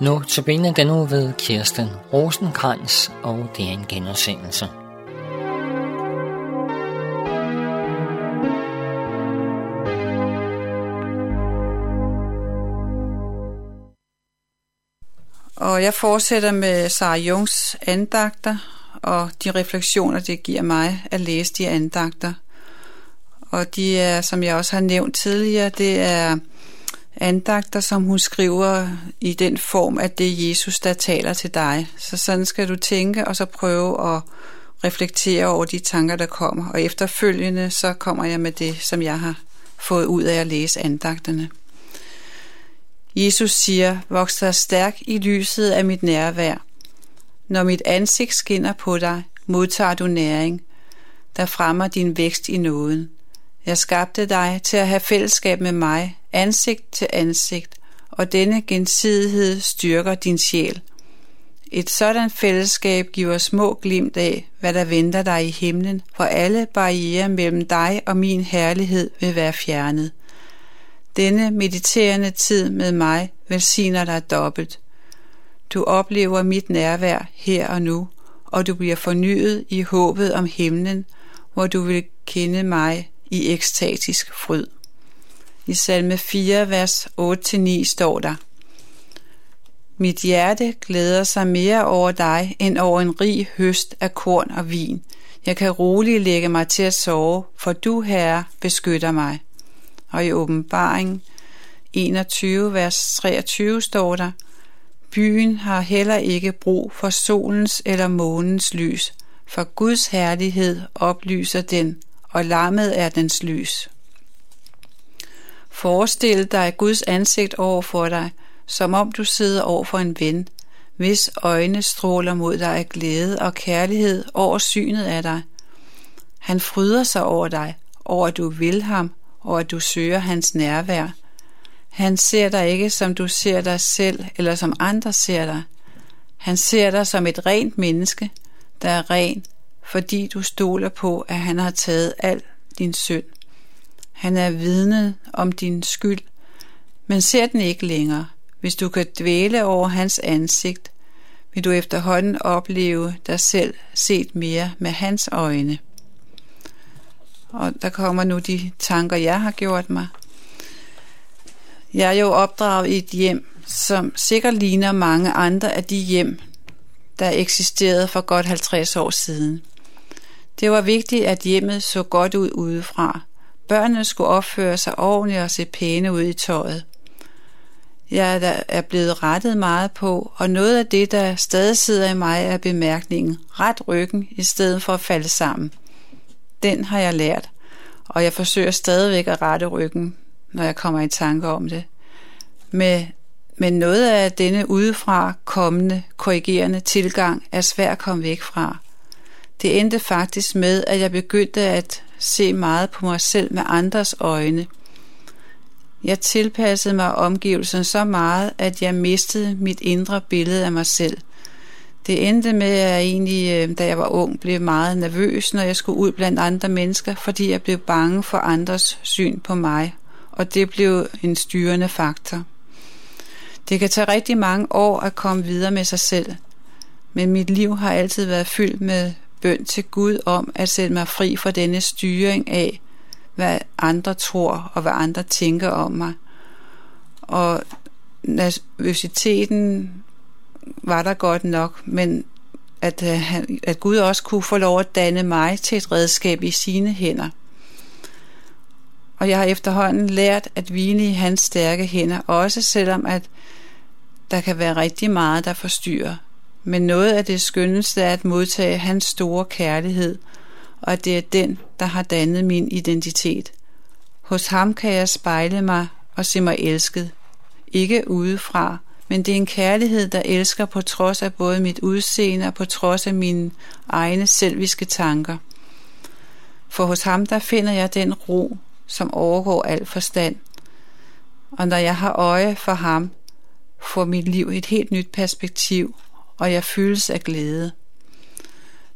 Nu til benet den nu ved Kirsten Rosenkrantz, og det er en genudsendelse. Og jeg fortsætter med Sarah Jungs andagter og de refleksioner, det giver mig at læse de andagter. Og de er, som jeg også har nævnt tidligere, det er andagter, som hun skriver i den form, at det er Jesus, der taler til dig. Så sådan skal du tænke, og så prøve at reflektere over de tanker, der kommer. Og efterfølgende, så kommer jeg med det, som jeg har fået ud af at læse andagterne. Jesus siger, voks dig stærk i lyset af mit nærvær. Når mit ansigt skinner på dig, modtager du næring, der fremmer din vækst i nåden. Jeg skabte dig til at have fællesskab med mig, ansigt til ansigt, og denne gensidighed styrker din sjæl. Et sådan fællesskab giver små glimt af, hvad der venter dig i himlen, hvor alle barriere mellem dig og min herlighed vil være fjernet. Denne mediterende tid med mig velsigner dig dobbelt. Du oplever mit nærvær her og nu, og du bliver fornyet i håbet om himlen, hvor du vil kende mig i ekstatisk fryd. I salme 4, vers 8-9 står der, Mit hjerte glæder sig mere over dig, end over en rig høst af korn og vin. Jeg kan roligt lægge mig til at sove, for du, Herre, beskytter mig. Og i åbenbaring 21, vers 23 står der, Byen har heller ikke brug for solens eller månens lys, for Guds herlighed oplyser den, og lammet er dens lys. Forestil dig Guds ansigt over for dig, som om du sidder over for en ven, hvis øjne stråler mod dig af glæde og kærlighed over synet af dig. Han fryder sig over dig, over at du vil ham, og at du søger hans nærvær. Han ser dig ikke, som du ser dig selv, eller som andre ser dig. Han ser dig som et rent menneske, der er ren, fordi du stoler på, at han har taget al din synd. Han er vidnet om din skyld, men ser den ikke længere. Hvis du kan dvæle over hans ansigt, vil du efterhånden opleve dig selv set mere med hans øjne. Og der kommer nu de tanker, jeg har gjort mig. Jeg er jo opdraget i et hjem, som sikkert ligner mange andre af de hjem, der eksisterede for godt 50 år siden. Det var vigtigt, at hjemmet så godt ud udefra. Børnene skulle opføre sig ordentligt og se pæne ud i tøjet. Jeg er blevet rettet meget på, og noget af det, der stadig sidder i mig, er bemærkningen, ret ryggen i stedet for at falde sammen. Den har jeg lært, og jeg forsøger stadigvæk at rette ryggen, når jeg kommer i tanke om det. Med, men noget af denne udefra kommende, korrigerende tilgang er svært at komme væk fra. Det endte faktisk med, at jeg begyndte at se meget på mig selv med andres øjne. Jeg tilpassede mig omgivelsen så meget, at jeg mistede mit indre billede af mig selv. Det endte med, at jeg egentlig, øh, da jeg var ung, blev meget nervøs, når jeg skulle ud blandt andre mennesker, fordi jeg blev bange for andres syn på mig, og det blev en styrende faktor. Det kan tage rigtig mange år at komme videre med sig selv, men mit liv har altid været fyldt med bøn til Gud om at sætte mig fri fra denne styring af, hvad andre tror og hvad andre tænker om mig. Og nervøsiteten var der godt nok, men at, øh, at Gud også kunne få lov at danne mig til et redskab i sine hænder. Og jeg har efterhånden lært at hvile i hans stærke hænder, også selvom at der kan være rigtig meget, der forstyrrer men noget af det skønneste er at modtage hans store kærlighed, og at det er den, der har dannet min identitet. Hos ham kan jeg spejle mig og se mig elsket. Ikke udefra, men det er en kærlighed, der elsker på trods af både mit udseende og på trods af mine egne selviske tanker. For hos ham, der finder jeg den ro, som overgår al forstand. Og når jeg har øje for ham, får mit liv et helt nyt perspektiv og jeg fyldes af glæde.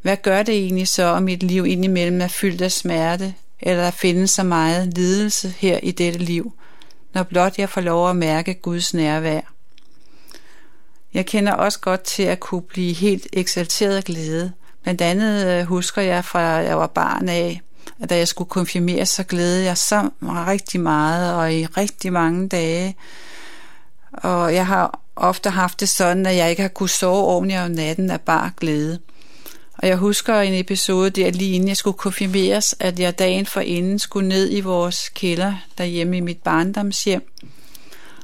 Hvad gør det egentlig så, om mit liv indimellem er fyldt af smerte, eller der findes så meget lidelse her i dette liv, når blot jeg får lov at mærke Guds nærvær? Jeg kender også godt til at kunne blive helt eksalteret af glæde. Blandt andet øh, husker jeg fra jeg var barn af, at da jeg skulle konfirmeres, så glædede jeg så rigtig meget og i rigtig mange dage. Og jeg har ofte haft det sådan, at jeg ikke har kunnet sove ordentligt om natten af bare glæde. Og jeg husker en episode der lige inden jeg skulle konfirmeres, at jeg dagen for inden skulle ned i vores kælder derhjemme i mit barndomshjem.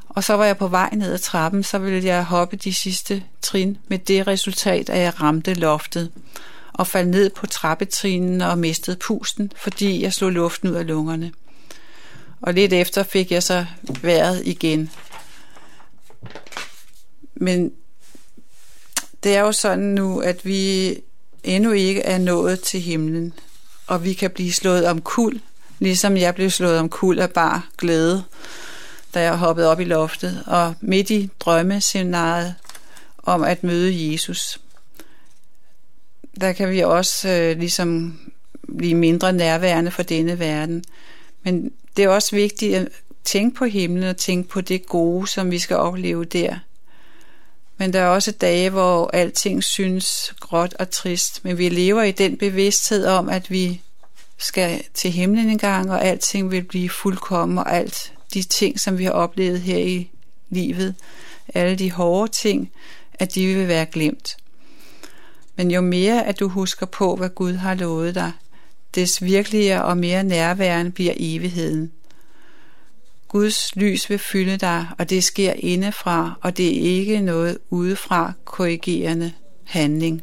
Og så var jeg på vej ned ad trappen, så ville jeg hoppe de sidste trin med det resultat, at jeg ramte loftet og faldt ned på trappetrinen og mistede pusten, fordi jeg slog luften ud af lungerne. Og lidt efter fik jeg så vejret igen. Men det er jo sådan nu, at vi endnu ikke er nået til himlen, og vi kan blive slået om kul, ligesom jeg blev slået om kul af bare glæde, da jeg hoppede op i loftet, og midt i drømmescenariet om at møde Jesus. Der kan vi også øh, ligesom blive mindre nærværende for denne verden. Men det er også vigtigt at tænke på himlen og tænke på det gode, som vi skal opleve der. Men der er også dage, hvor alting synes gråt og trist. Men vi lever i den bevidsthed om, at vi skal til himlen en gang, og alting vil blive fuldkommen, og alt de ting, som vi har oplevet her i livet, alle de hårde ting, at de vil være glemt. Men jo mere at du husker på, hvad Gud har lovet dig, des virkeligere og mere nærværende bliver evigheden. Guds lys vil fylde dig, og det sker indefra, og det er ikke noget udefra korrigerende handling.